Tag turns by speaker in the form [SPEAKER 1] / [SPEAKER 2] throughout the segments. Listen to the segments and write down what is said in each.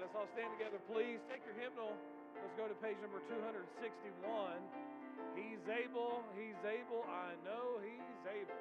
[SPEAKER 1] let's all stand together, please. Take your hymnal. Let's go to page number 261. He's able, he's able, I know he's able.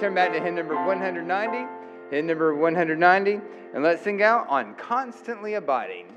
[SPEAKER 2] Turn back to hymn number 190, hymn number 190, and let's sing out on Constantly Abiding.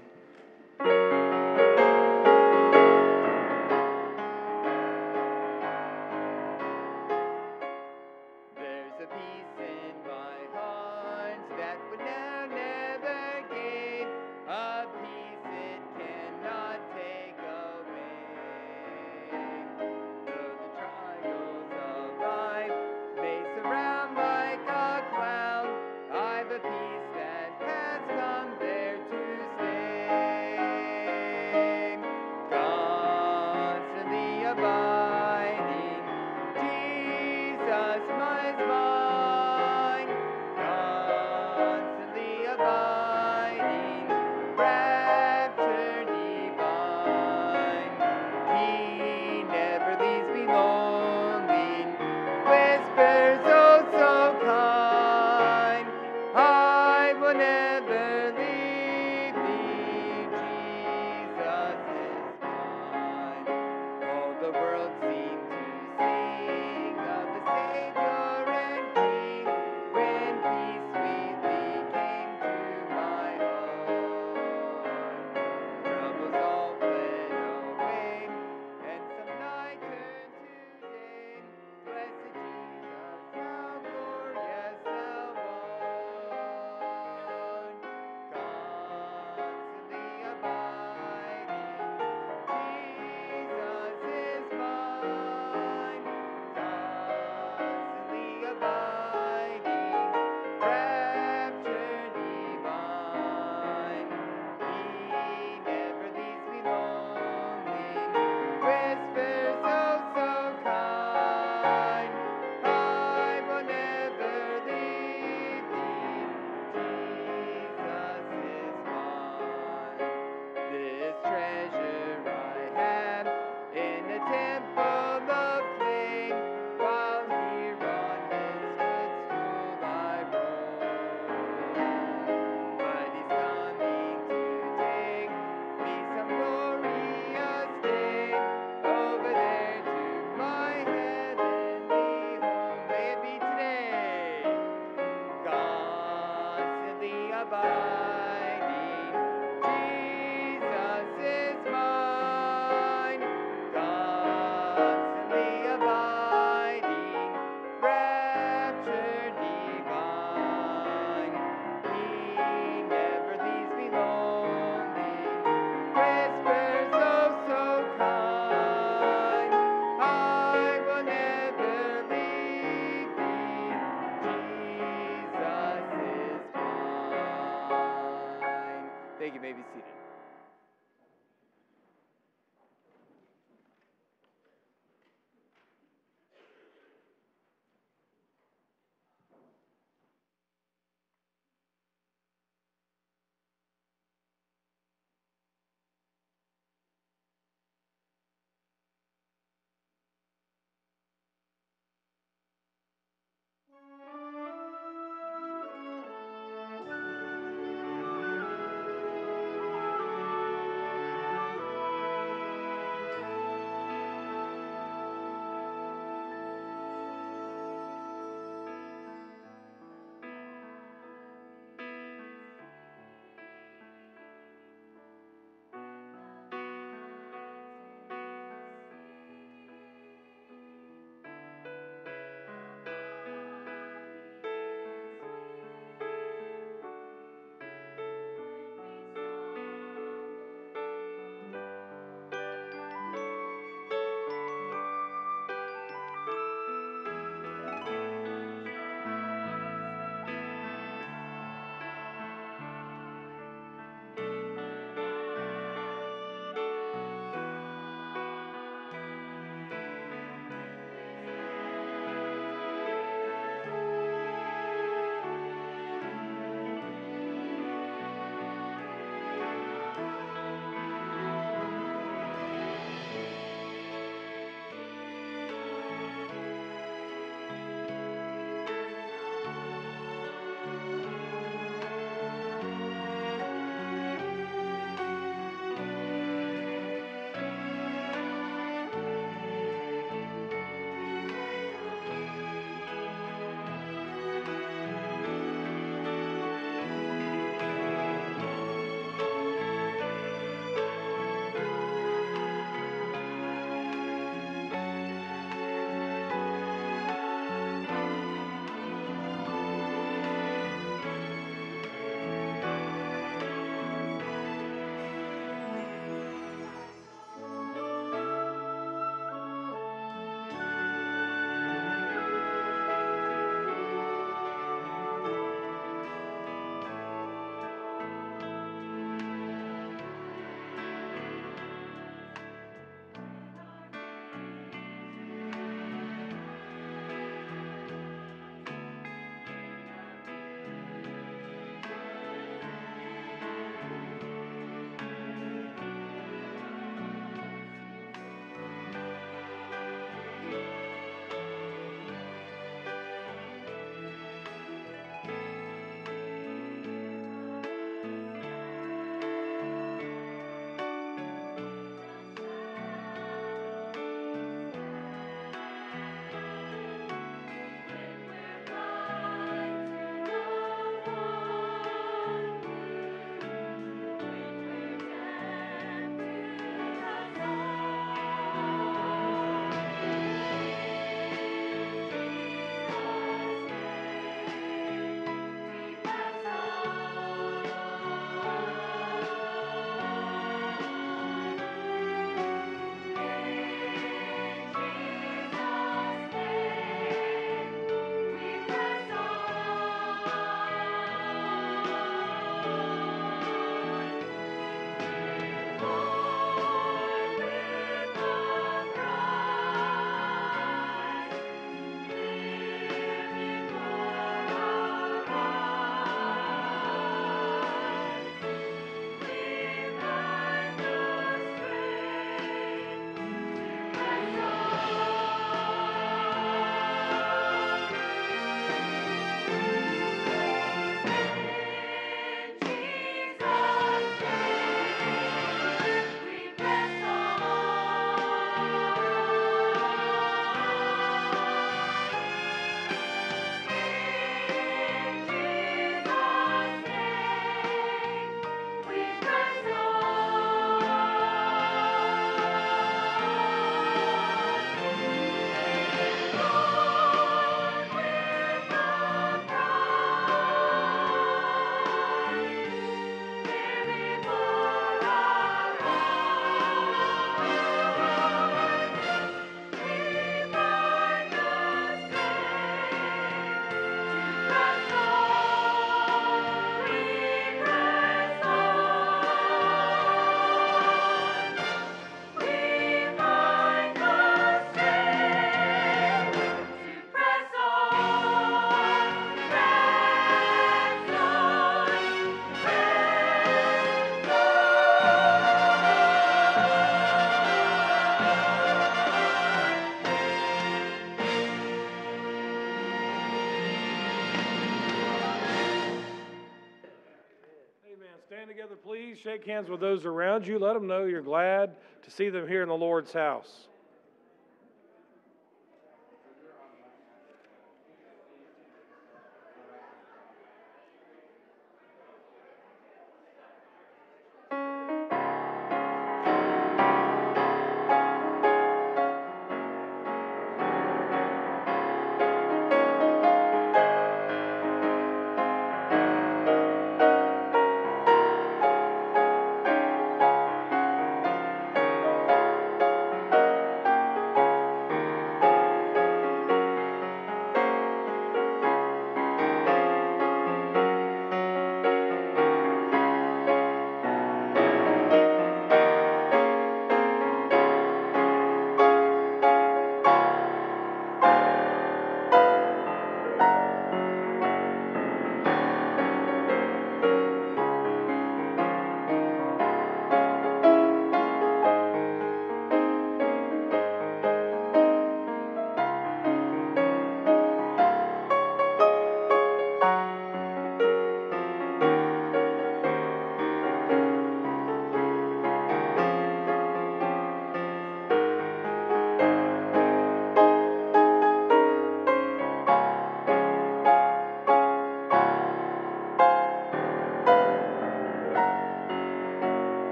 [SPEAKER 1] Shake hands with those around you. Let them know you're glad to see them here in the Lord's house.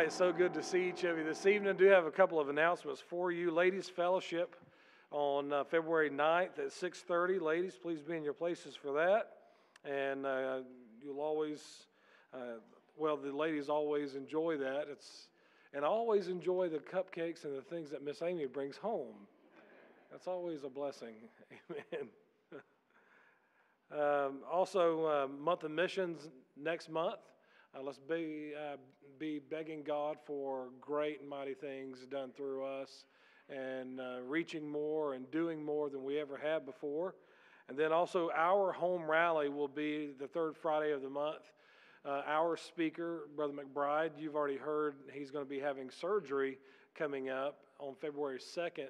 [SPEAKER 1] Right, so good to see each of you this evening. I do have a couple of announcements for you. Ladies Fellowship on uh, February 9th at 6.30. Ladies, please be in your places for that. And uh, you'll always, uh, well, the ladies always enjoy that. It's, and I always enjoy the cupcakes and the things that Miss Amy brings home. That's always a blessing. Amen. um, also, uh, month of missions next month. Uh, let's be, uh, be begging God for great and mighty things done through us and uh, reaching more and doing more than we ever have before. And then also, our home rally will be the third Friday of the month. Uh, our speaker, Brother McBride, you've already heard he's going to be having surgery coming up on February 2nd.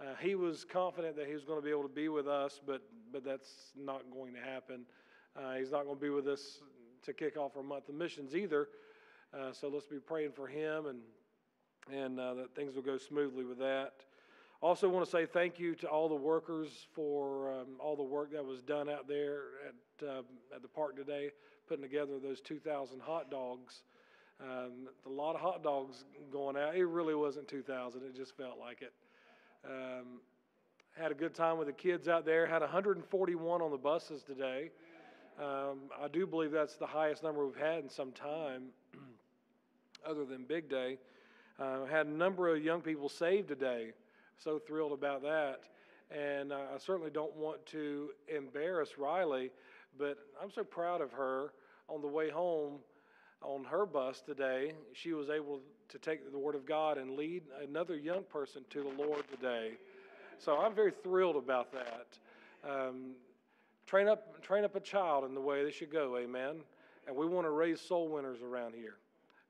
[SPEAKER 1] Uh, he was confident that he was going to be able to be with us, but, but that's not going to happen. Uh, he's not going to be with us to kick off our month of missions either. Uh, so let's be praying for him and and uh, that things will go smoothly with that. Also, want to say thank you to all the workers for um, all the work that was done out there at uh, at the park today, putting together those 2,000 hot dogs. Um, a lot of hot dogs going out. It really wasn't 2,000. It just felt like it. Um, had a good time with the kids out there. Had 141 on the buses today. Um, I do believe that's the highest number we've had in some time, other than Big Day. Uh, had a number of young people saved today. So thrilled about that. And uh, I certainly don't want to embarrass Riley, but I'm so proud of her on the way home on her bus today. She was able to take the Word of God and lead another young person to the Lord today. So I'm very thrilled about that. Um, Train up, train up a child in the way they should go, amen. And we want to raise soul winners around here.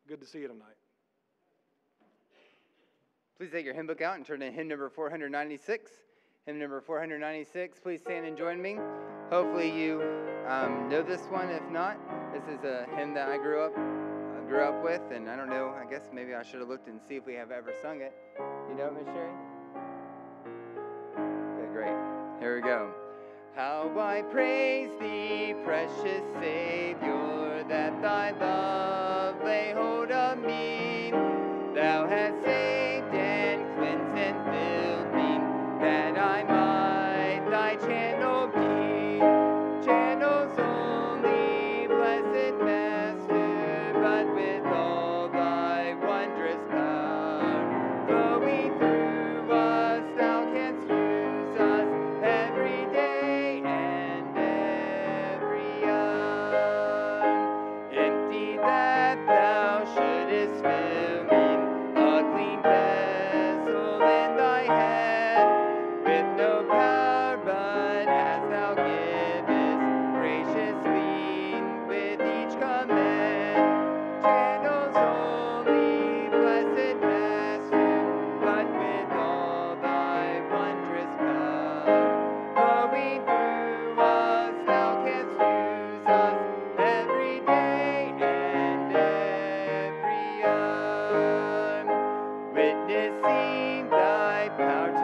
[SPEAKER 1] Good to see you tonight.
[SPEAKER 2] Please take your hymn book out and turn to hymn number 496. Hymn number 496. Please stand and join me. Hopefully you um, know this one. If not, this is a hymn that I grew up uh, grew up with, and I don't know. I guess maybe I should have looked and see if we have ever sung it. You know Miss Sherry? Okay, great. Here we go. How I praise thee, precious Savior, that thy love lay hold of me. Power
[SPEAKER 3] to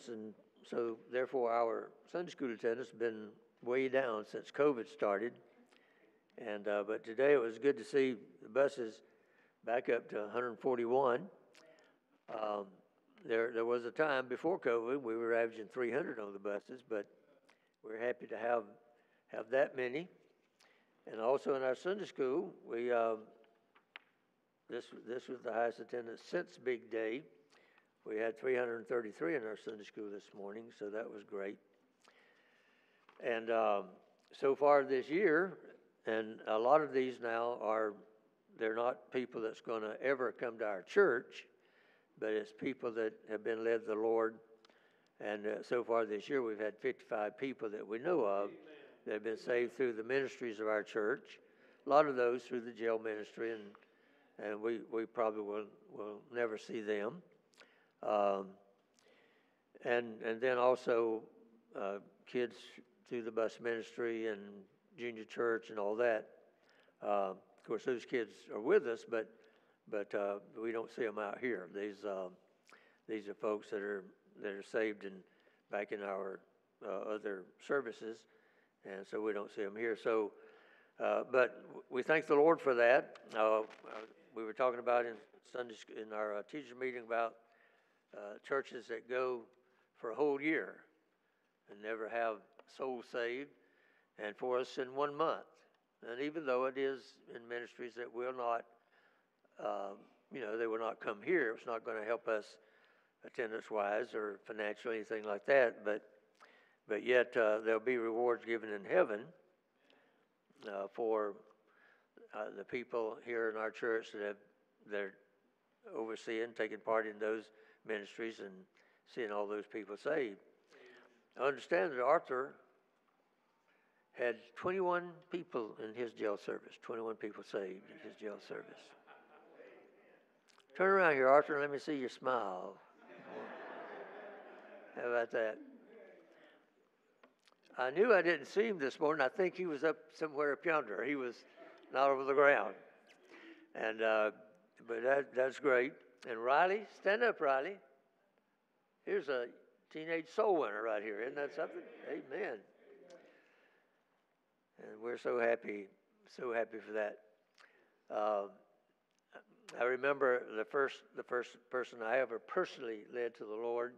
[SPEAKER 3] bus attendants, and so therefore our Sunday school attendance have been way down since COVID started. And uh, but today it was good to see the buses back up to 141. Um, there, there was a time before COVID we were averaging 300 on the buses, but we're happy to have have that many. And also in our Sunday school, we um, this this was the highest attendance since Big Day. We had 333 in our Sunday school this morning, so that was great. And um, so far this year, and a lot of these now are they're not people that's going to ever come to our church but it's people that have been led the Lord. And uh, so far this year, we've had 55 people that we know of that have been saved through the ministries of our church. A lot of those through the jail ministry, and and we, we probably will will never see them. Um, and and then also uh, kids through the bus ministry and junior church and all that. Uh, of course, those kids are with us, but but uh, we don't see them out here. These uh, these are folks that are that are saved and back in our uh, other services, and so we don't see them here. So, uh, but we thank the Lord for that. Uh, we were talking about in Sunday in our teacher meeting about churches that go for a whole year and never have souls saved, and for us in one month. And even though it is in ministries that will not um, you know, they will not come here. It's not going to help us attendance wise or financially, anything like that. But, but yet uh, there'll be rewards given in heaven uh, for uh, the people here in our church that have they're overseeing, taking part in those ministries, and seeing all those people saved. I understand that Arthur had 21 people in his jail service, 21 people saved in his jail service. Turn around here, Arthur, and let me see your smile. How about that? I knew I didn't see him this morning. I think he was up somewhere up yonder. He was not over the ground. And uh, but that that's great. And Riley, stand up, Riley. Here's a teenage soul winner right here. Isn't that something? Amen. And we're so happy, so happy for that. Uh, I remember the first the first person I ever personally led to the Lord,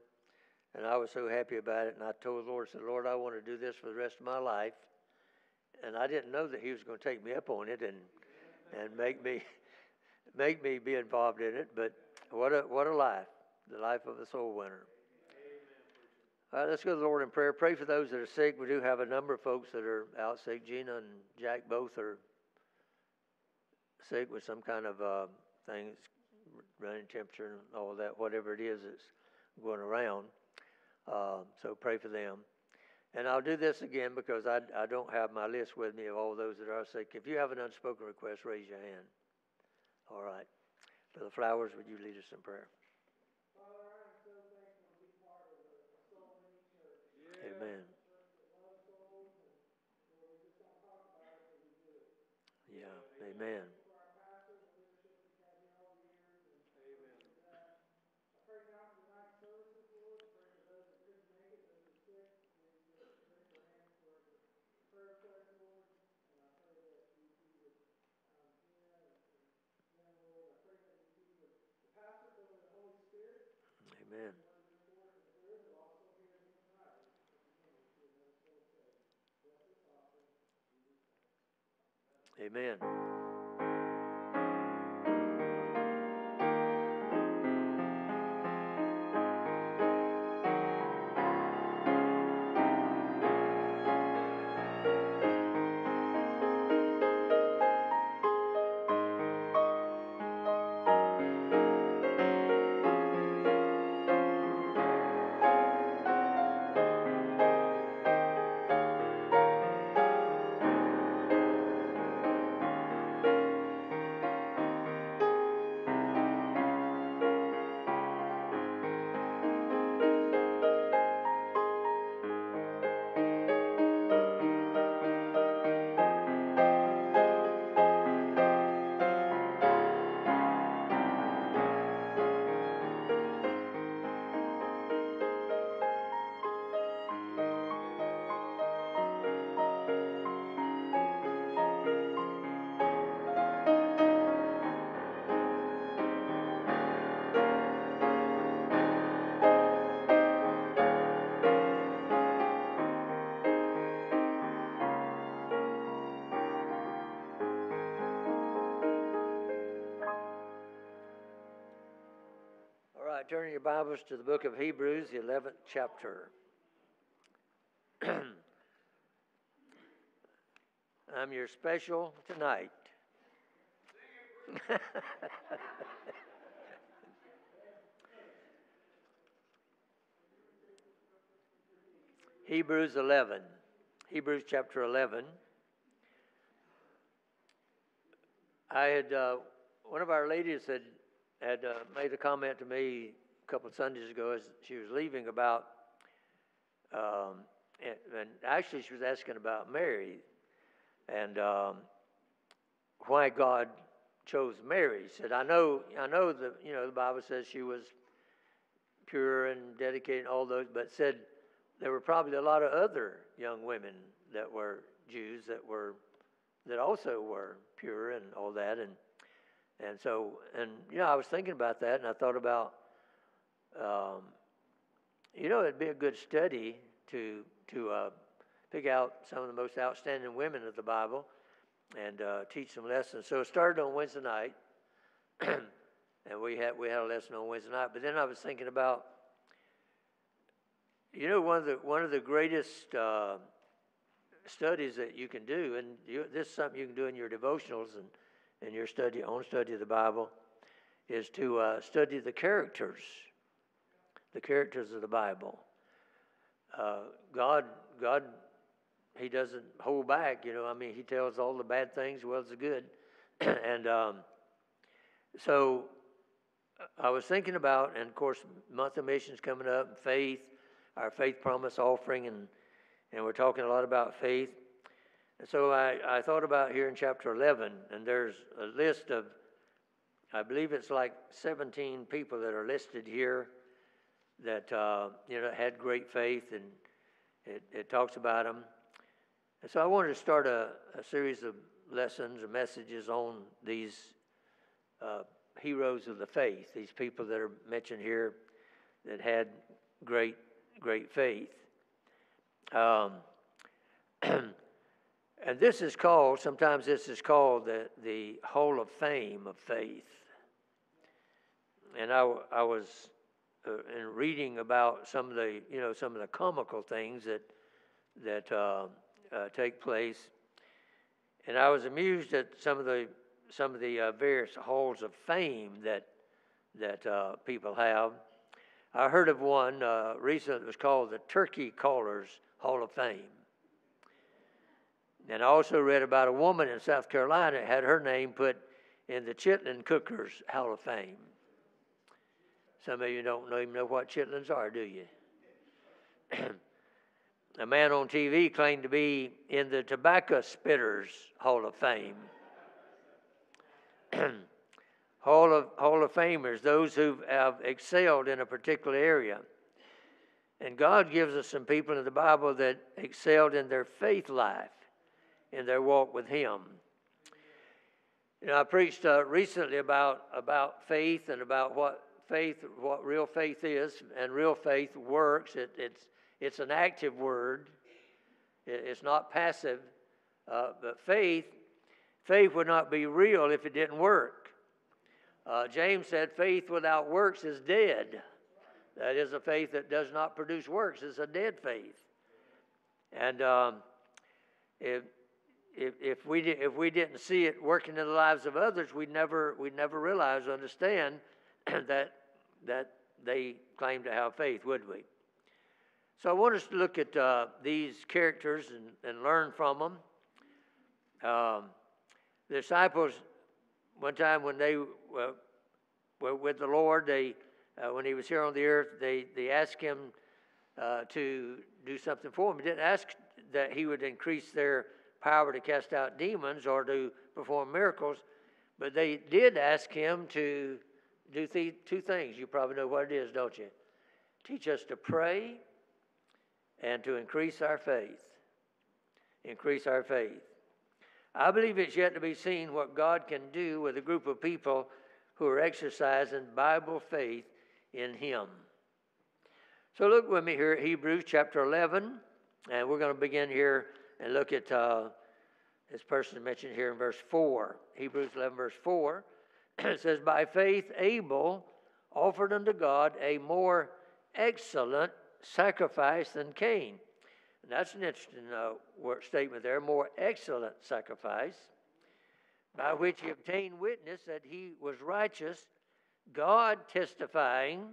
[SPEAKER 3] and I was so happy about it. And I told the Lord, I said, Lord, I want to do this for the rest of my life. And I didn't know that He was going to take me up on it and and make me make me be involved in it. But what a what a life, the life of a soul winner. All right, let's go to the Lord in prayer. Pray for those that are sick. We do have a number of folks that are out sick. Gina and Jack both are sick with some kind of uh, things, running temperature and all that, whatever it is that's going around. Uh, so pray for them. And I'll do this again because I, I don't have my list with me of all those that are sick. If you have an unspoken request, raise your hand. All right. Brother Flowers, would you lead us in prayer? Amen. Yeah, amen. Amen. Amen. Turning your Bibles to the book of Hebrews, the 11th chapter. I'm your special tonight. Hebrews 11. Hebrews chapter 11. I had, uh, one of our ladies had, had uh, made a comment to me a couple of Sundays ago as she was leaving about, um, and, and, actually she was asking about Mary and um, why God chose Mary. She said, I know, I know the, you know, the Bible says she was pure and dedicated and all those, but said, there were probably a lot of other young women that were Jews that were that also were pure and all that and and so and you know I was thinking about that and I thought about um, you know it'd be a good study to to uh, pick out some of the most outstanding women of the Bible and uh, teach some lessons. So it started on Wednesday night, and we had we had a lesson on Wednesday night. But then I was thinking about you know, one of the one of the greatest uh, studies that you can do, and you, this is something you can do in your devotionals and in your study, own study of the Bible, is to uh, study the characters, the characters of the Bible. Uh, God, God, He doesn't hold back. You know, I mean, He tells all the bad things well as the good, and um, so I was thinking about, and of course, month of missions coming up, faith our faith promise offering, and, and we're talking a lot about faith. And so I, I thought about here in chapter 11, and there's a list of, I believe it's like 17 people that are listed here that, uh, you know, had great faith, and it, it talks about them. And so I wanted to start a, a series of lessons or messages on these uh, heroes of the faith, these people that are mentioned here that had great great faith. Um, and this is called, sometimes this is called the, the Hall of Fame of faith. And I, I was uh, in reading about some of the, you know, some of the comical things that, that uh, uh, take place. And I was amused at some of the, some of the uh, various halls of fame that, that uh, people have. I heard of one uh, recently that was called the Turkey Callers Hall of Fame. And I also read about a woman in South Carolina had her name put in the Chitlin Cookers Hall of Fame. Some of you don't even know what chitlins are, do you? a man on TV claimed to be in the Tobacco Spitters Hall of Fame. Hall of, Hall of Famers, those who have excelled in a particular area. And God gives us some people in the Bible that excelled in their faith life, in their walk with Him. You know, I preached uh, recently about, about faith and about what faith, what real faith is, and real faith works. It, it's, it's an active word. It, it's not passive. Uh, but faith, faith would not be real if it didn't work. Uh, James said, faith without works is dead. That is a faith that does not produce works. It's a dead faith. And um, if, if, if, we, if we didn't see it working in the lives of others, we'd never, we'd never realize, understand that, that they claim to have faith, would we? So I want us to look at uh, these characters and, and learn from them. Um, the disciples one time when they uh, were with the Lord, they uh, when he was here on the earth, they they asked him uh, to do something for them. He didn't ask that he would increase their power to cast out demons or to perform miracles, but they did ask him to do th- two things. You probably know what it is, don't you? Teach us to pray and to increase our faith. Increase our faith. I believe it's yet to be seen what God can do with a group of people who are exercising Bible faith in Him. So look with me here at Hebrews chapter 11, and we're going to begin here and look at uh, this person mentioned here in verse 4. Hebrews 11, verse 4. It says, By faith, Abel offered unto God a more excellent sacrifice than Cain. And that's an interesting uh, statement there more excellent sacrifice, by which he obtained witness that he was righteous, God testifying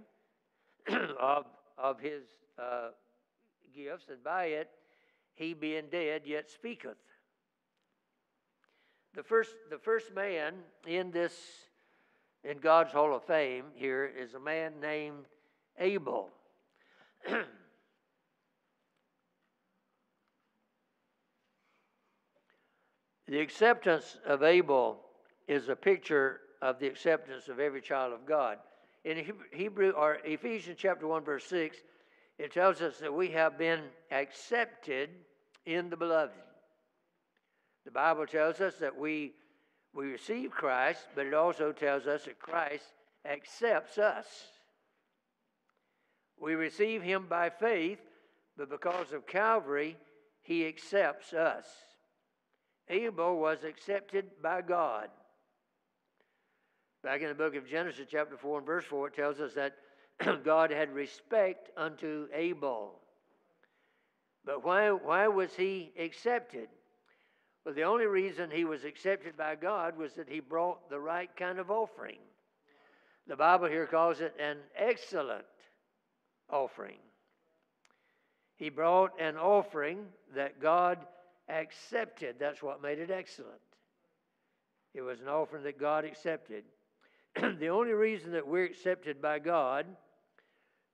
[SPEAKER 3] of, of his uh, gifts, and by it he being dead yet speaketh. The first, the first man in this, in God's Hall of Fame here is a man named Abel. the acceptance of Abel is a picture of the acceptance of every child of God. In Hebrew or Ephesians chapter 1 verse 6, it tells us that we have been accepted in the beloved. The Bible tells us that we we receive Christ, but it also tells us that Christ accepts us. We receive him by faith, but because of Calvary, he accepts us. Abel was accepted by God. Back in the book of Genesis, chapter 4 and verse 4, it tells us that God had respect unto Abel. But why, why was he accepted? Well, the only reason he was accepted by God was that he brought the right kind of offering. The Bible here calls it an excellent offering. He brought an offering that God accepted. That's what made it excellent. It was an offering that God accepted. the only reason that we're accepted by God,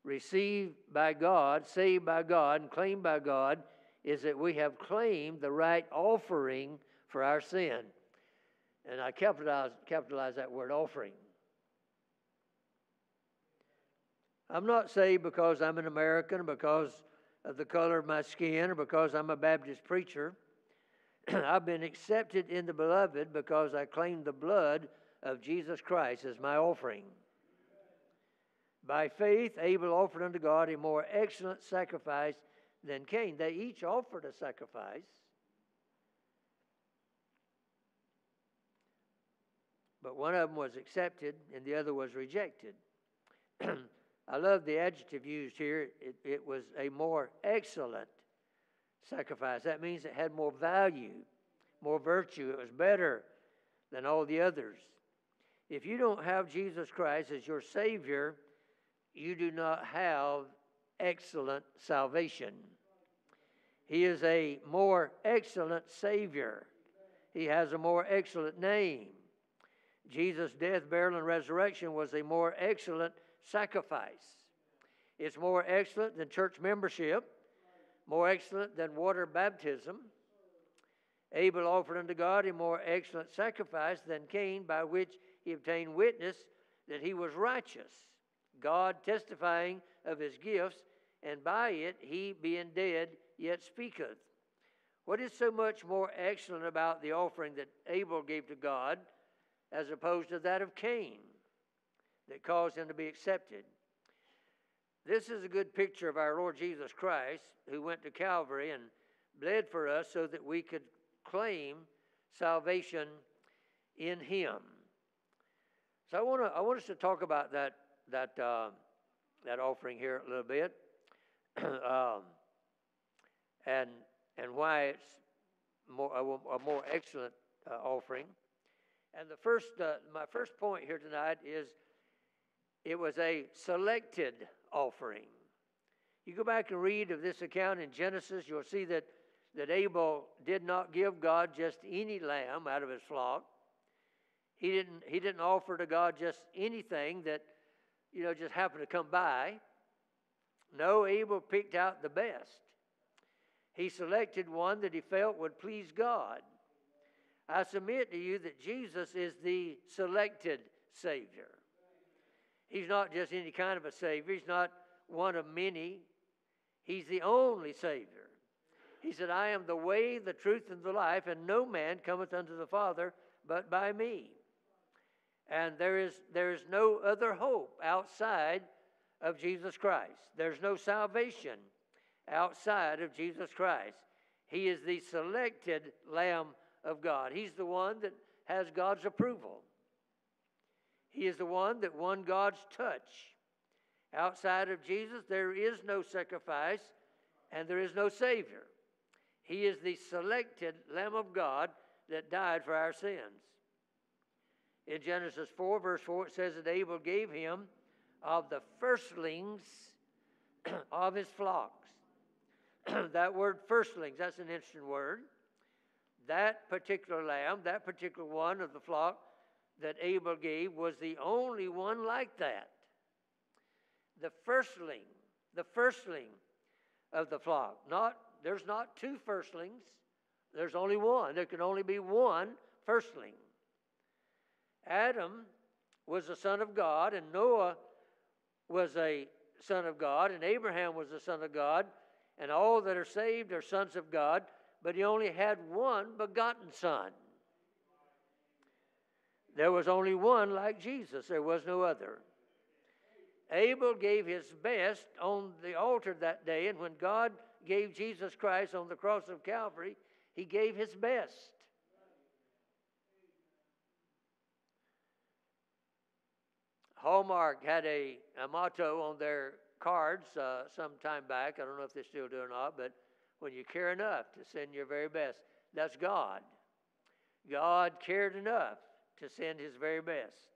[SPEAKER 3] received by God, saved by God, and claimed by God is that we have claimed the right offering for our sin. And I capitalize, capitalize that word offering. I'm not saved because I'm an American because of the color of my skin or because I'm a Baptist preacher. I've been accepted in the beloved because I claim the blood of Jesus Christ as my offering. By faith, Abel offered unto God a more excellent sacrifice than Cain. They each offered a sacrifice. But one of them was accepted and the other was rejected. I love the adjective used here. It, it was a more excellent sacrifice. That means it had more value, more virtue. It was better than all the others. If you don't have Jesus Christ as your Savior, you do not have excellent salvation. He is a more excellent Savior. He has a more excellent name. Jesus' death, burial, and resurrection was a more excellent sacrifice. It's more excellent than church membership, more excellent than water baptism. Abel offered unto God a more excellent sacrifice than Cain, by which he obtained witness that he was righteous, God testifying of his gifts, and by it he, being dead, yet speaketh. What is so much more excellent about the offering that Abel gave to God as opposed to that of Cain? that caused him to be accepted. This is a good picture of our Lord Jesus Christ, who went to Calvary and bled for us so that we could claim salvation in Him. So I want to I want us to talk about that that uh, that offering here a little bit, um, and and why it's more a, a more excellent uh, offering. And the first uh, my first point here tonight is it was a selected offering. You go back and read of this account in Genesis, you'll see that, that Abel did not give God just any lamb out of his flock. He didn't, he didn't offer to God just anything that, you know, just happened to come by. No, Abel picked out the best. He selected one that he felt would please God. I submit to you that Jesus is the selected Savior. He's not just any kind of a Savior, He's not one of many. He's the only Savior. He said, I am the way, the truth, and the life, and no man cometh unto the Father but by me. And there is, there is no other hope outside of Jesus Christ. There's no salvation outside of Jesus Christ. He is the selected Lamb of God. He's the one that has God's approval. He is the one that won God's touch. Outside of Jesus, there is no sacrifice and there is no Savior. He is the selected Lamb of God that died for our sins. In Genesis 4, verse 4, it says that Abel gave him of the firstlings of his flocks. that word firstlings, that's an interesting word. That particular lamb, that particular one of the flock that Abel gave, was the only one like that. The firstling, the firstling of the flock. Not there's not two firstlings. There's only one. There can only be one firstling. Adam was a son of God, and Noah was a son of God, and Abraham was a son of God, and all that are saved are sons of God, but he only had one begotten son. There was only one like Jesus, there was no other. Abel gave his best on the altar that day, and when God gave Jesus Christ on the cross of Calvary, he gave his best. Hallmark had a, a motto on their cards uh, some time back. I don't know if they still do or not, but when you care enough to send your very best, that's God. God cared enough to send his very best.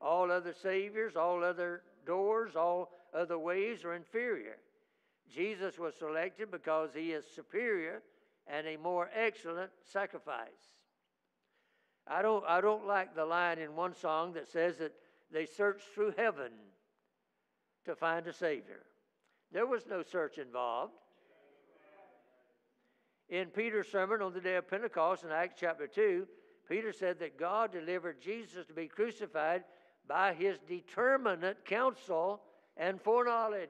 [SPEAKER 3] All other saviors, all other doors, all other ways are inferior. Jesus was selected because he is superior and a more excellent sacrifice. I don't, I don't like the line in one song that says that they searched through heaven to find a Savior. There was no search involved. In Peter's sermon on the day of Pentecost in Acts chapter 2, Peter said that God delivered Jesus to be crucified by his determinate counsel and foreknowledge.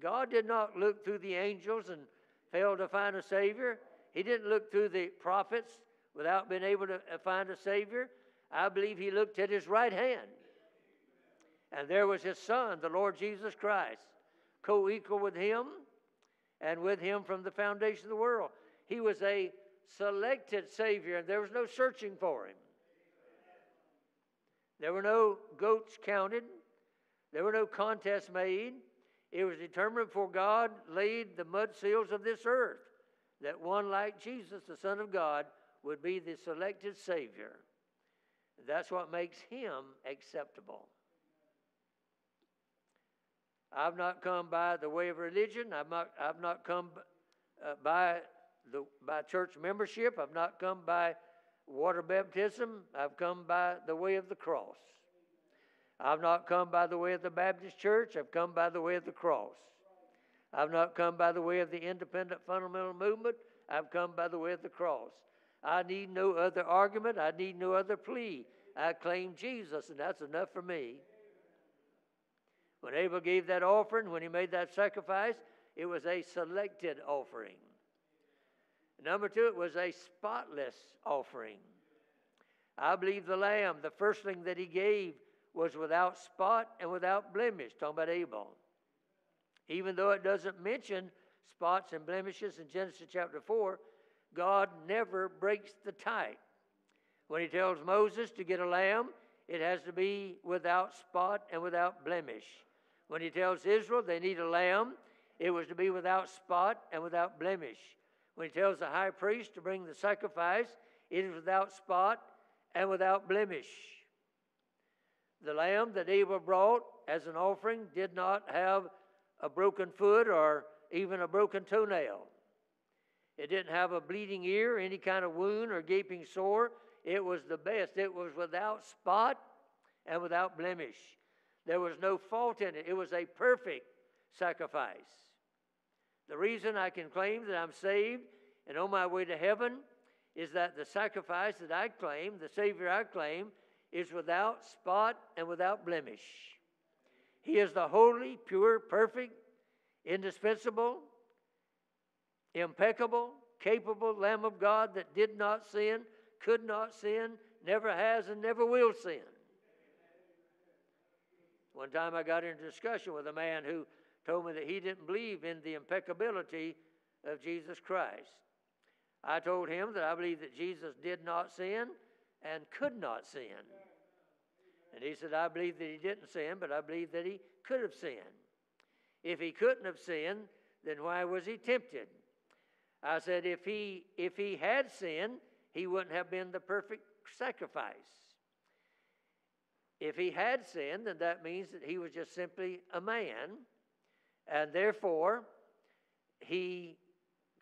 [SPEAKER 3] God did not look through the angels and fail to find a Savior. He didn't look through the prophets without being able to uh, find a Savior. I believe he looked at his right hand. And there was his Son, the Lord Jesus Christ, co equal with him and with him from the foundation of the world. He was a selected Savior, and there was no searching for him. There were no goats counted, there were no contests made. It was determined before God laid the mud seals of this earth that one like Jesus, the Son of God, would be the selected Savior. That's what makes him acceptable. I've not come by the way of religion. I've not, I've not come uh, by, the, by church membership. I've not come by water baptism. I've come by the way of the cross. I've not come by the way of the Baptist church. I've come by the way of the cross. I've not come by the way of the independent fundamental movement. I've come by the way of the cross. I need no other argument. I need no other plea. I claim Jesus, and that's enough for me. When Abel gave that offering, when he made that sacrifice, it was a selected offering. Number two, it was a spotless offering. I believe the lamb, the firstling that he gave, was without spot and without blemish. Talking about Abel. Even though it doesn't mention spots and blemishes in Genesis chapter 4, God never breaks the tie. When he tells Moses to get a lamb, it has to be without spot and without blemish. When he tells Israel they need a lamb, it was to be without spot and without blemish. When he tells the high priest to bring the sacrifice, it is without spot and without blemish. The lamb that Abel brought as an offering did not have a broken foot or even a broken toenail. It didn't have a bleeding ear, any kind of wound or gaping sore. It was the best. It was without spot and without blemish. There was no fault in it. It was a perfect sacrifice. The reason I can claim that I'm saved and on my way to heaven is that the sacrifice that I claim, the Savior I claim, is without spot and without blemish. He is the holy, pure, perfect, indispensable, impeccable, capable Lamb of God that did not sin, could not sin, never has, and never will sin. One time I got into discussion with a man who told me that he didn't believe in the impeccability of Jesus Christ. I told him that I believe that Jesus did not sin and could not sin. And he said, I believe that he didn't sin, but I believe that he could have sinned. If he couldn't have sinned, then why was he tempted? I said, if he, if he had sinned, he wouldn't have been the perfect sacrifice. If he had sinned, then that means that he was just simply a man, and therefore he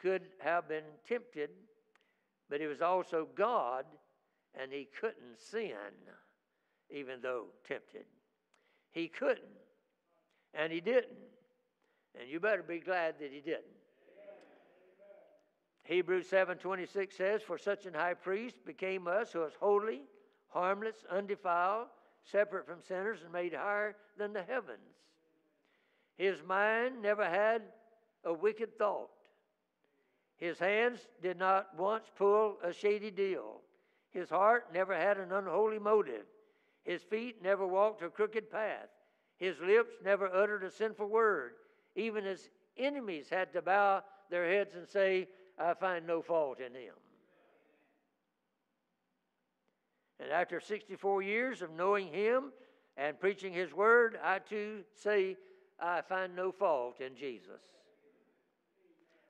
[SPEAKER 3] could have been tempted, but he was also God, and he couldn't sin, even though tempted. He couldn't, and he didn't. And you better be glad that he didn't. Hebrews 7:26 says, "For such an high priest became us who is holy, harmless, undefiled, separate from sinners, and made higher than the heavens. His mind never had a wicked thought. His hands did not once pull a shady deal. His heart never had an unholy motive. His feet never walked a crooked path. His lips never uttered a sinful word. Even his enemies had to bow their heads and say, I find no fault in him. And after 64 years of knowing him and preaching his word, I too say, I find no fault in Jesus.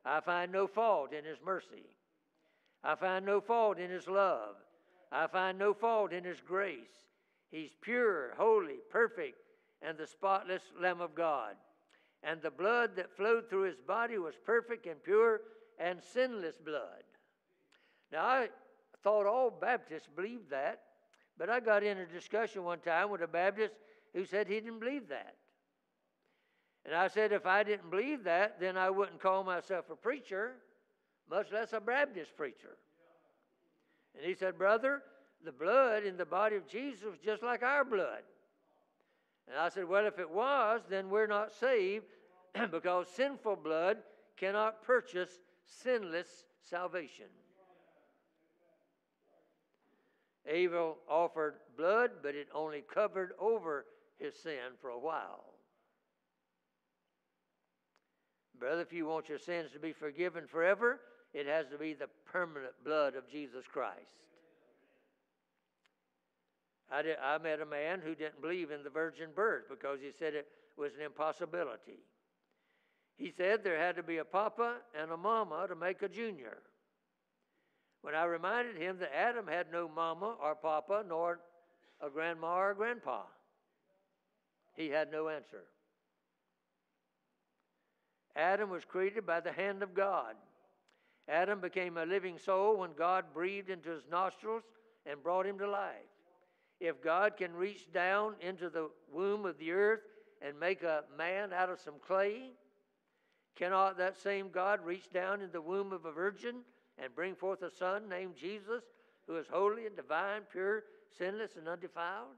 [SPEAKER 3] I find no fault in his mercy. I find no fault in his love. I find no fault in his grace. He's pure, holy, perfect, and the spotless Lamb of God. And the blood that flowed through his body was perfect and pure and sinless blood. Now, I thought all Baptists believed that, but I got in a discussion one time with a Baptist who said he didn't believe that. And I said, if I didn't believe that, then I wouldn't call myself a preacher, much less a Baptist preacher. And he said, Brother, the blood in the body of Jesus was just like our blood. And I said, Well, if it was, then we're not saved because sinful blood cannot purchase sinless salvation. Abel offered blood, but it only covered over his sin for a while. Brother, if you want your sins to be forgiven forever, it has to be the permanent blood of Jesus Christ. I, did, I met a man who didn't believe in the virgin birth because he said it was an impossibility. He said there had to be a papa and a mama to make a junior. When I reminded him that Adam had no mama or papa, nor a grandma or a grandpa, he had no answer. Adam was created by the hand of God. Adam became a living soul when God breathed into his nostrils and brought him to life. If God can reach down into the womb of the earth and make a man out of some clay, Cannot that same God reach down in the womb of a virgin and bring forth a son named Jesus, who is holy and divine, pure, sinless, and undefiled?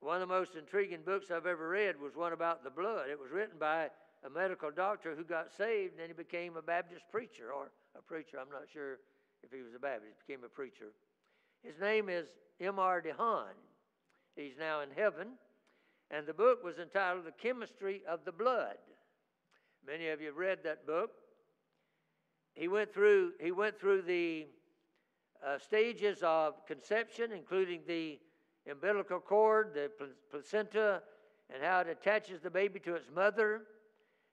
[SPEAKER 3] One of the most intriguing books I've ever read was one about the blood. It was written by a medical doctor who got saved and then he became a Baptist preacher, or a preacher. I'm not sure if he was a Baptist, he became a preacher. His name is M.R. DeHaan. He's now in heaven. And the book was entitled The Chemistry of the Blood. Many of you have read that book. He went through, he went through the uh, stages of conception, including the umbilical cord, the placenta, and how it attaches the baby to its mother,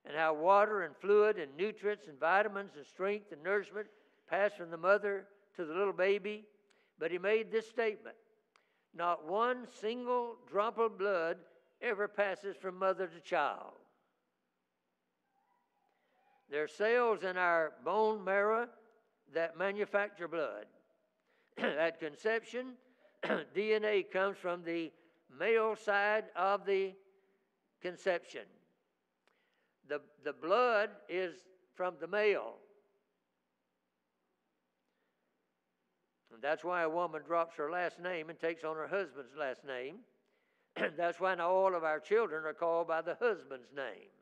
[SPEAKER 3] and how water and fluid and nutrients and vitamins and strength and nourishment pass from the mother to the little baby. But he made this statement Not one single drop of blood ever passes from mother to child. There are cells in our bone marrow that manufacture blood. At conception, DNA comes from the male side of the conception. The, the blood is from the male. And that's why a woman drops her last name and takes on her husband's last name. That's why all of our children are called by the husband's name.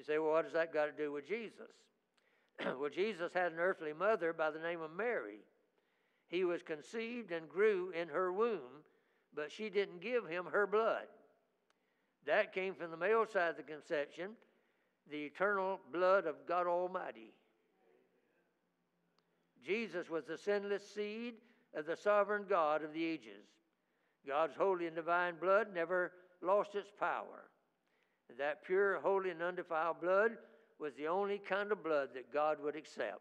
[SPEAKER 3] You say, well, what does that got to do with Jesus? well, Jesus had an earthly mother by the name of Mary. He was conceived and grew in her womb, but she didn't give him her blood. That came from the male side of the conception, the eternal blood of God Almighty. Jesus was the sinless seed of the sovereign God of the ages. God's holy and divine blood never lost its power. That pure, holy, and undefiled blood was the only kind of blood that God would accept.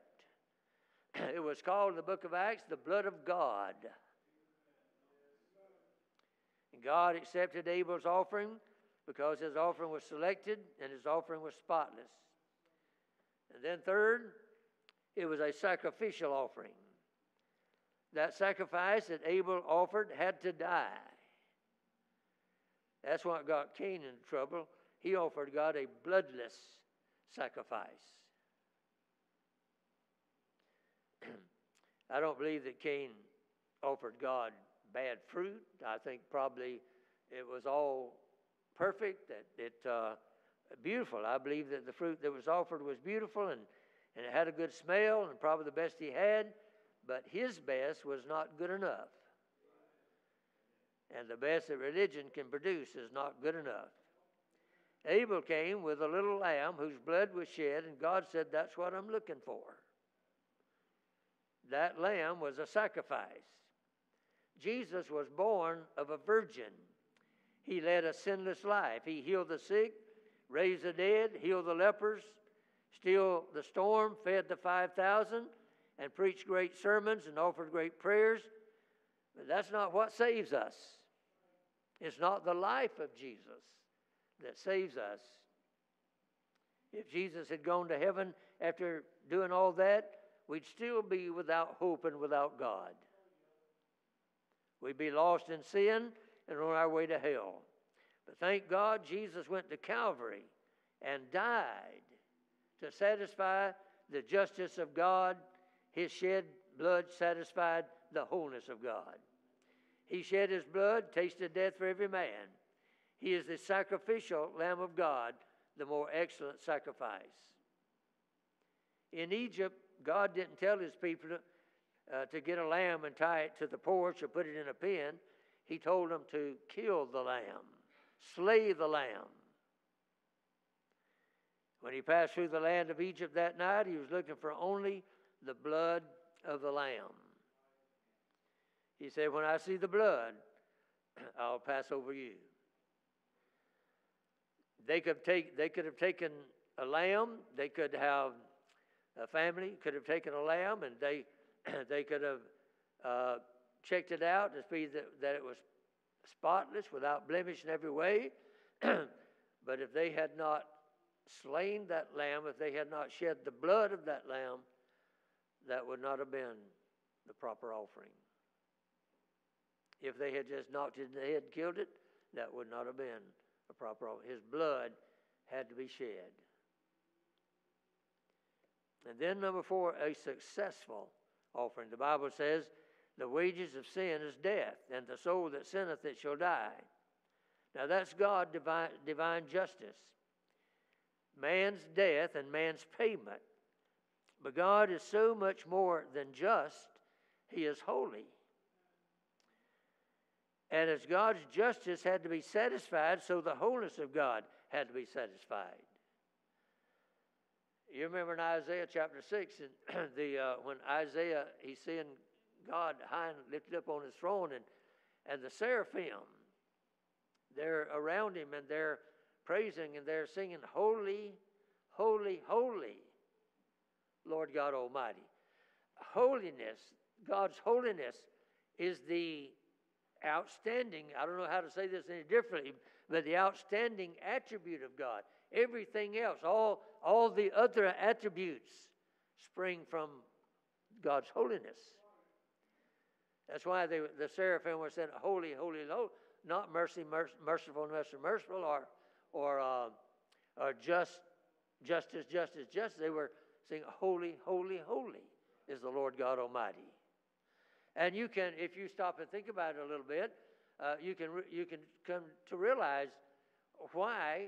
[SPEAKER 3] It was called in the book of Acts the blood of God. And God accepted Abel's offering because his offering was selected and his offering was spotless. And then, third, it was a sacrificial offering. That sacrifice that Abel offered had to die. That's what got Cain in trouble. He offered God a bloodless sacrifice. I don't believe that Cain offered God bad fruit. I think probably it was all perfect, that it uh, beautiful. I believe that the fruit that was offered was beautiful and, and it had a good smell and probably the best he had, but his best was not good enough. And the best that religion can produce is not good enough. Abel came with a little lamb whose blood was shed, and God said, That's what I'm looking for. That lamb was a sacrifice. Jesus was born of a virgin. He led a sinless life. He healed the sick, raised the dead, healed the lepers, stilled the storm, fed the 5,000, and preached great sermons and offered great prayers. But that's not what saves us. It's not the life of Jesus that saves us. If Jesus had gone to heaven after doing all that, we'd still be without hope and without God. We'd be lost in sin and on our way to hell. But thank God Jesus went to Calvary and died to satisfy the justice of God. His shed blood satisfied the wholeness of God. He shed his blood, tasted death for every man. He is the sacrificial Lamb of God, the more excellent sacrifice. In Egypt, God didn't tell his people to, uh, to get a lamb and tie it to the porch or put it in a pen. He told them to kill the lamb, slay the lamb. When he passed through the land of Egypt that night, he was looking for only the blood of the lamb. He said, When I see the blood, I'll pass over you. They could, take, they could have taken a lamb, they could have a family could have taken a lamb and they, they could have uh, checked it out to see that, that it was spotless, without blemish in every way. but if they had not slain that lamb, if they had not shed the blood of that lamb, that would not have been the proper offering. If they had just knocked it in the head killed it, that would not have been a proper. His blood had to be shed. And then, number four, a successful offering. The Bible says, the wages of sin is death, and the soul that sinneth it shall die. Now, that's God divine, divine justice. Man's death and man's payment. But God is so much more than just, He is holy. And as God's justice had to be satisfied, so the wholeness of God had to be satisfied. You remember in Isaiah chapter 6, and the, uh, when Isaiah, he's seeing God high and lifted up on his throne, and, and the seraphim, they're around him and they're praising and they're singing, Holy, holy, holy, Lord God Almighty. Holiness, God's holiness, is the outstanding, I don't know how to say this any differently, but the outstanding attribute of God. Everything else, all, all the other attributes, spring from God's holiness. That's why they, the seraphim were saying, Holy, holy, holy, not mercy, merciful, merciful, merciful, or, or, uh, or just, justice, justice, justice. They were saying, Holy, holy, holy is the Lord God Almighty. And you can, if you stop and think about it a little bit, uh, you, can, you can come to realize why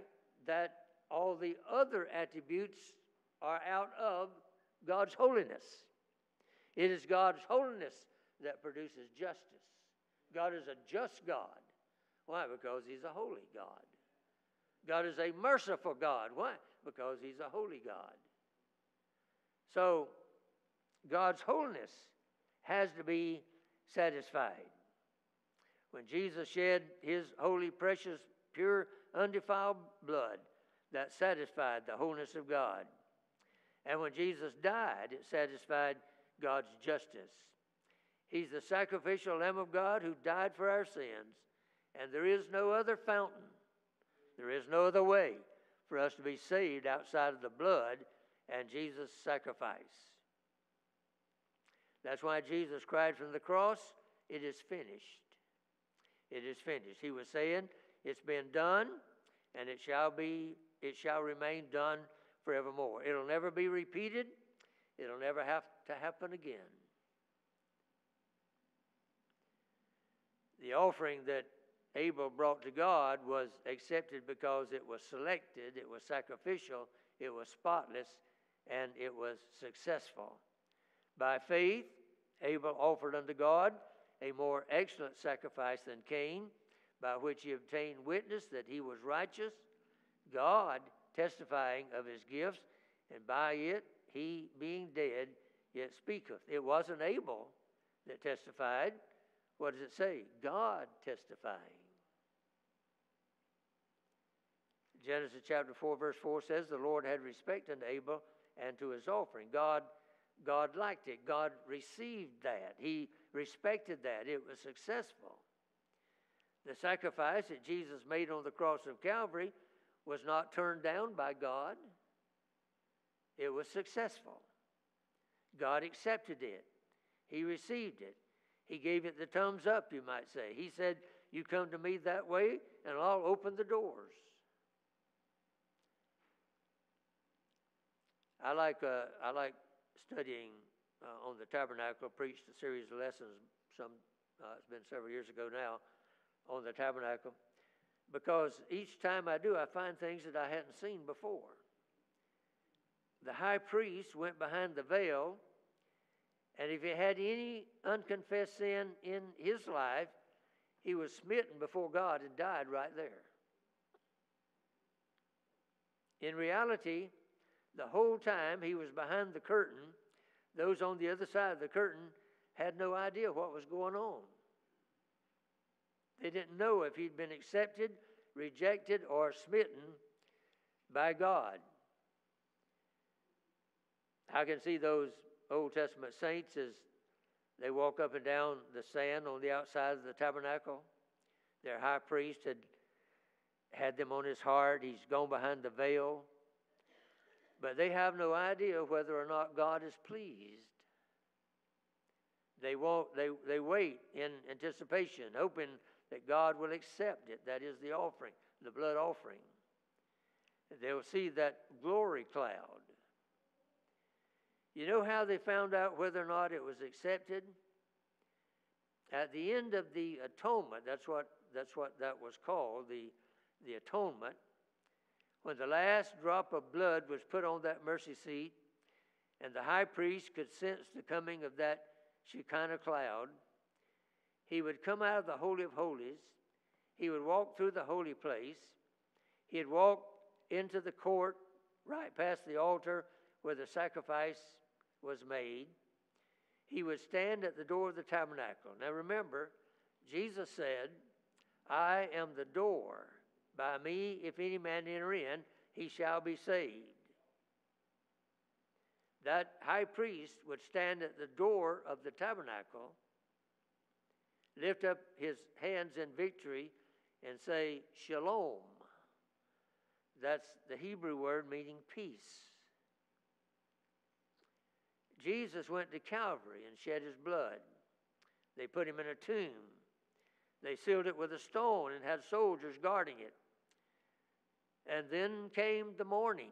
[SPEAKER 3] that all the other attributes are out of God's holiness. It is God's holiness that produces justice. God is a just God. Why? Because He's a holy God. God is a merciful God. Why? Because He's a holy God. So, God's holiness has to be satisfied. When Jesus shed his holy, precious, pure, undefiled blood, that satisfied the wholeness of God. And when Jesus died, it satisfied God's justice. He's the sacrificial Lamb of God who died for our sins, and there is no other fountain, there is no other way for us to be saved outside of the blood and Jesus' sacrifice. That's why Jesus cried from the cross, It is finished. It is finished. He was saying, It's been done, and it shall be, it shall remain done forevermore. It'll never be repeated, it'll never have to happen again. The offering that Abel brought to God was accepted because it was selected, it was sacrificial, it was spotless, and it was successful. By faith, Abel offered unto God a more excellent sacrifice than Cain, by which he obtained witness that he was righteous, God testifying of his gifts, and by it he, being dead, yet speaketh. It wasn't Abel that testified. What does it say? God testifying. Genesis chapter 4, verse 4 says, The Lord had respect unto Abel and to his offering. God, God liked it. God received that. He respected that. It was successful. The sacrifice that Jesus made on the cross of Calvary was not turned down by God, it was successful. God accepted it, He received it. He gave it the thumbs up, you might say. He said, You come to me that way, and I'll open the doors. I like, uh, I like studying uh, on the tabernacle. Preached a series of lessons. Some uh, it's been several years ago now on the tabernacle, because each time I do, I find things that I hadn't seen before. The high priest went behind the veil, and if he had any unconfessed sin in his life, he was smitten before God and died right there. In reality, the whole time he was behind the curtain, those on the other side of the curtain had no idea what was going on. They didn't know if he'd been accepted, rejected, or smitten by God. I can see those Old Testament saints as they walk up and down the sand on the outside of the tabernacle. Their high priest had had them on his heart. He's gone behind the veil. But they have no idea whether or not God is pleased. They, won't, they, they wait in anticipation, hoping that God will accept it. That is the offering, the blood offering. They'll see that glory cloud. You know how they found out whether or not it was accepted? At the end of the atonement, that's what, that's what that was called, the, the atonement, when the last drop of blood was put on that mercy seat, and the high priest could sense the coming of that Shekinah cloud, he would come out of the Holy of Holies. He would walk through the holy place. He'd walk into the court right past the altar where the sacrifice was made. He would stand at the door of the tabernacle. Now remember, Jesus said, I am the door. By me, if any man enter in, he shall be saved. That high priest would stand at the door of the tabernacle, lift up his hands in victory, and say, Shalom. That's the Hebrew word meaning peace. Jesus went to Calvary and shed his blood. They put him in a tomb. They sealed it with a stone and had soldiers guarding it. And then came the morning.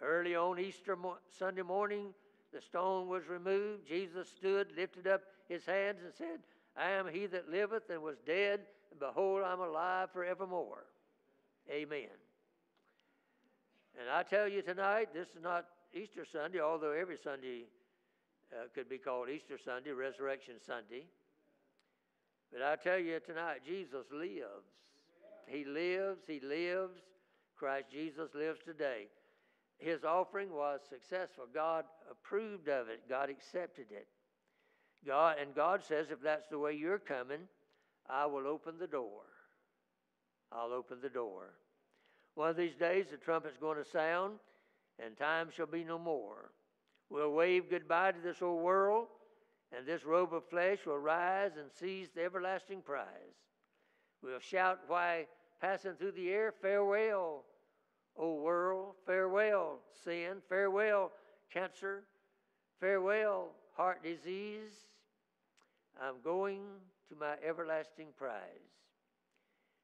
[SPEAKER 3] Early on Easter mo- Sunday morning, the stone was removed. Jesus stood, lifted up his hands, and said, I am he that liveth and was dead, and behold, I'm alive forevermore. Amen. And I tell you tonight, this is not Easter Sunday, although every Sunday uh, could be called Easter Sunday, Resurrection Sunday. But I tell you tonight, Jesus lives. He lives, He lives. Christ Jesus lives today. His offering was successful. God approved of it, God accepted it. God, and God says, if that's the way you're coming, I will open the door. I'll open the door. One of these days, the trumpet's going to sound, and time shall be no more. We'll wave goodbye to this old world, and this robe of flesh will rise and seize the everlasting prize. We'll shout while passing through the air, Farewell, O world, farewell, sin, farewell, cancer, farewell, heart disease. I'm going to my everlasting prize.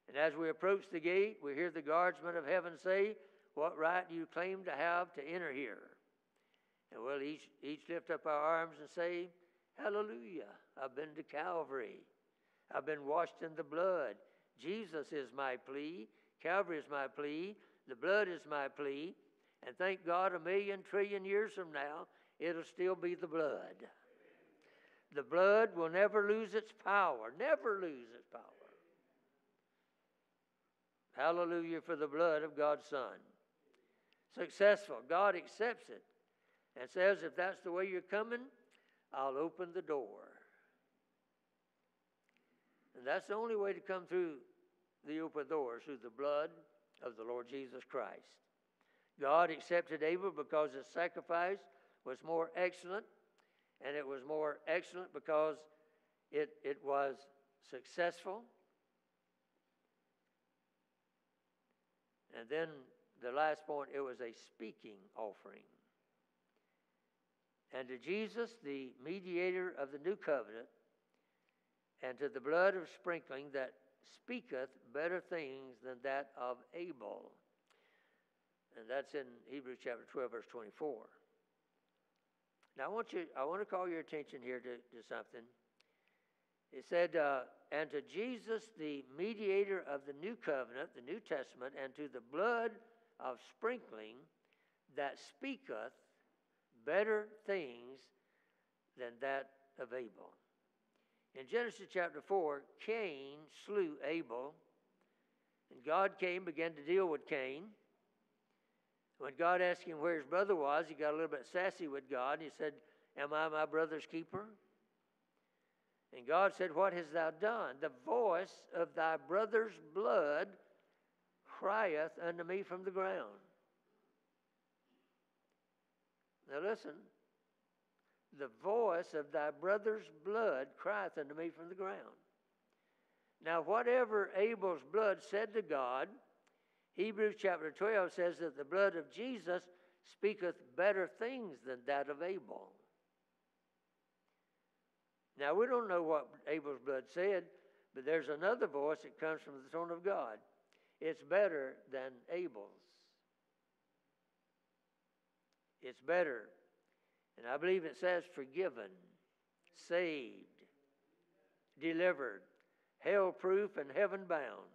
[SPEAKER 3] And as we approach the gate, we hear the guardsmen of heaven say, What right do you claim to have to enter here? And we'll each, each lift up our arms and say, Hallelujah, I've been to Calvary. I've been washed in the blood. Jesus is my plea. Calvary is my plea. The blood is my plea. And thank God, a million trillion years from now, it'll still be the blood. The blood will never lose its power, never lose its power. Hallelujah for the blood of God's Son. Successful. God accepts it and says, if that's the way you're coming, I'll open the door. And that's the only way to come through the open doors, through the blood of the Lord Jesus Christ. God accepted Abel because his sacrifice was more excellent, and it was more excellent because it, it was successful. And then the last point, it was a speaking offering. And to Jesus, the mediator of the new covenant, and to the blood of sprinkling that speaketh better things than that of Abel. And that's in Hebrews chapter 12, verse 24. Now, I want, you, I want to call your attention here to, to something. It said, uh, And to Jesus, the mediator of the new covenant, the New Testament, and to the blood of sprinkling that speaketh better things than that of Abel. In Genesis chapter 4, Cain slew Abel, and God came, began to deal with Cain. When God asked him where his brother was, he got a little bit sassy with God. He said, Am I my brother's keeper? And God said, What hast thou done? The voice of thy brother's blood crieth unto me from the ground. Now listen. The voice of thy brother's blood crieth unto me from the ground. Now, whatever Abel's blood said to God, Hebrews chapter 12 says that the blood of Jesus speaketh better things than that of Abel. Now, we don't know what Abel's blood said, but there's another voice that comes from the throne of God. It's better than Abel's. It's better. And I believe it says forgiven, saved, delivered, hell proof, and heaven bound.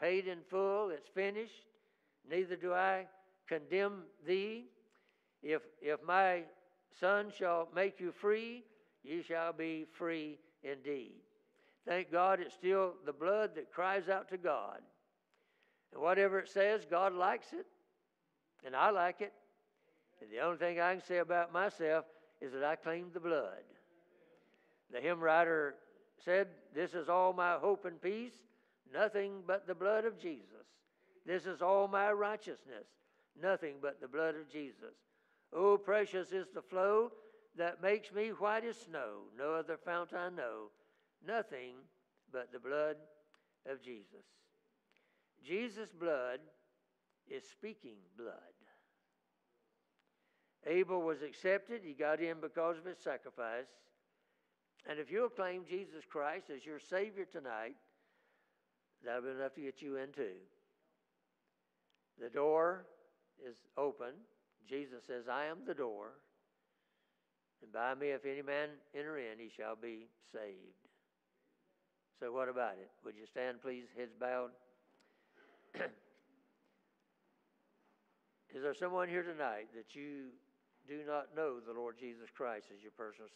[SPEAKER 3] Paid in full, it's finished. Neither do I condemn thee. If, if my son shall make you free, you shall be free indeed. Thank God it's still the blood that cries out to God. And whatever it says, God likes it, and I like it. And the only thing I can say about myself is that I claim the blood. The hymn writer said, This is all my hope and peace, nothing but the blood of Jesus. This is all my righteousness, nothing but the blood of Jesus. Oh, precious is the flow that makes me white as snow. No other fount I know, nothing but the blood of Jesus. Jesus' blood is speaking blood. Abel was accepted. He got in because of his sacrifice. And if you'll claim Jesus Christ as your Savior tonight, that'll be enough to get you in too. The door is open. Jesus says, I am the door. And by me, if any man enter in, he shall be saved. So, what about it? Would you stand, please, heads bowed? Is there someone here tonight that you do not know the Lord Jesus Christ as your personal?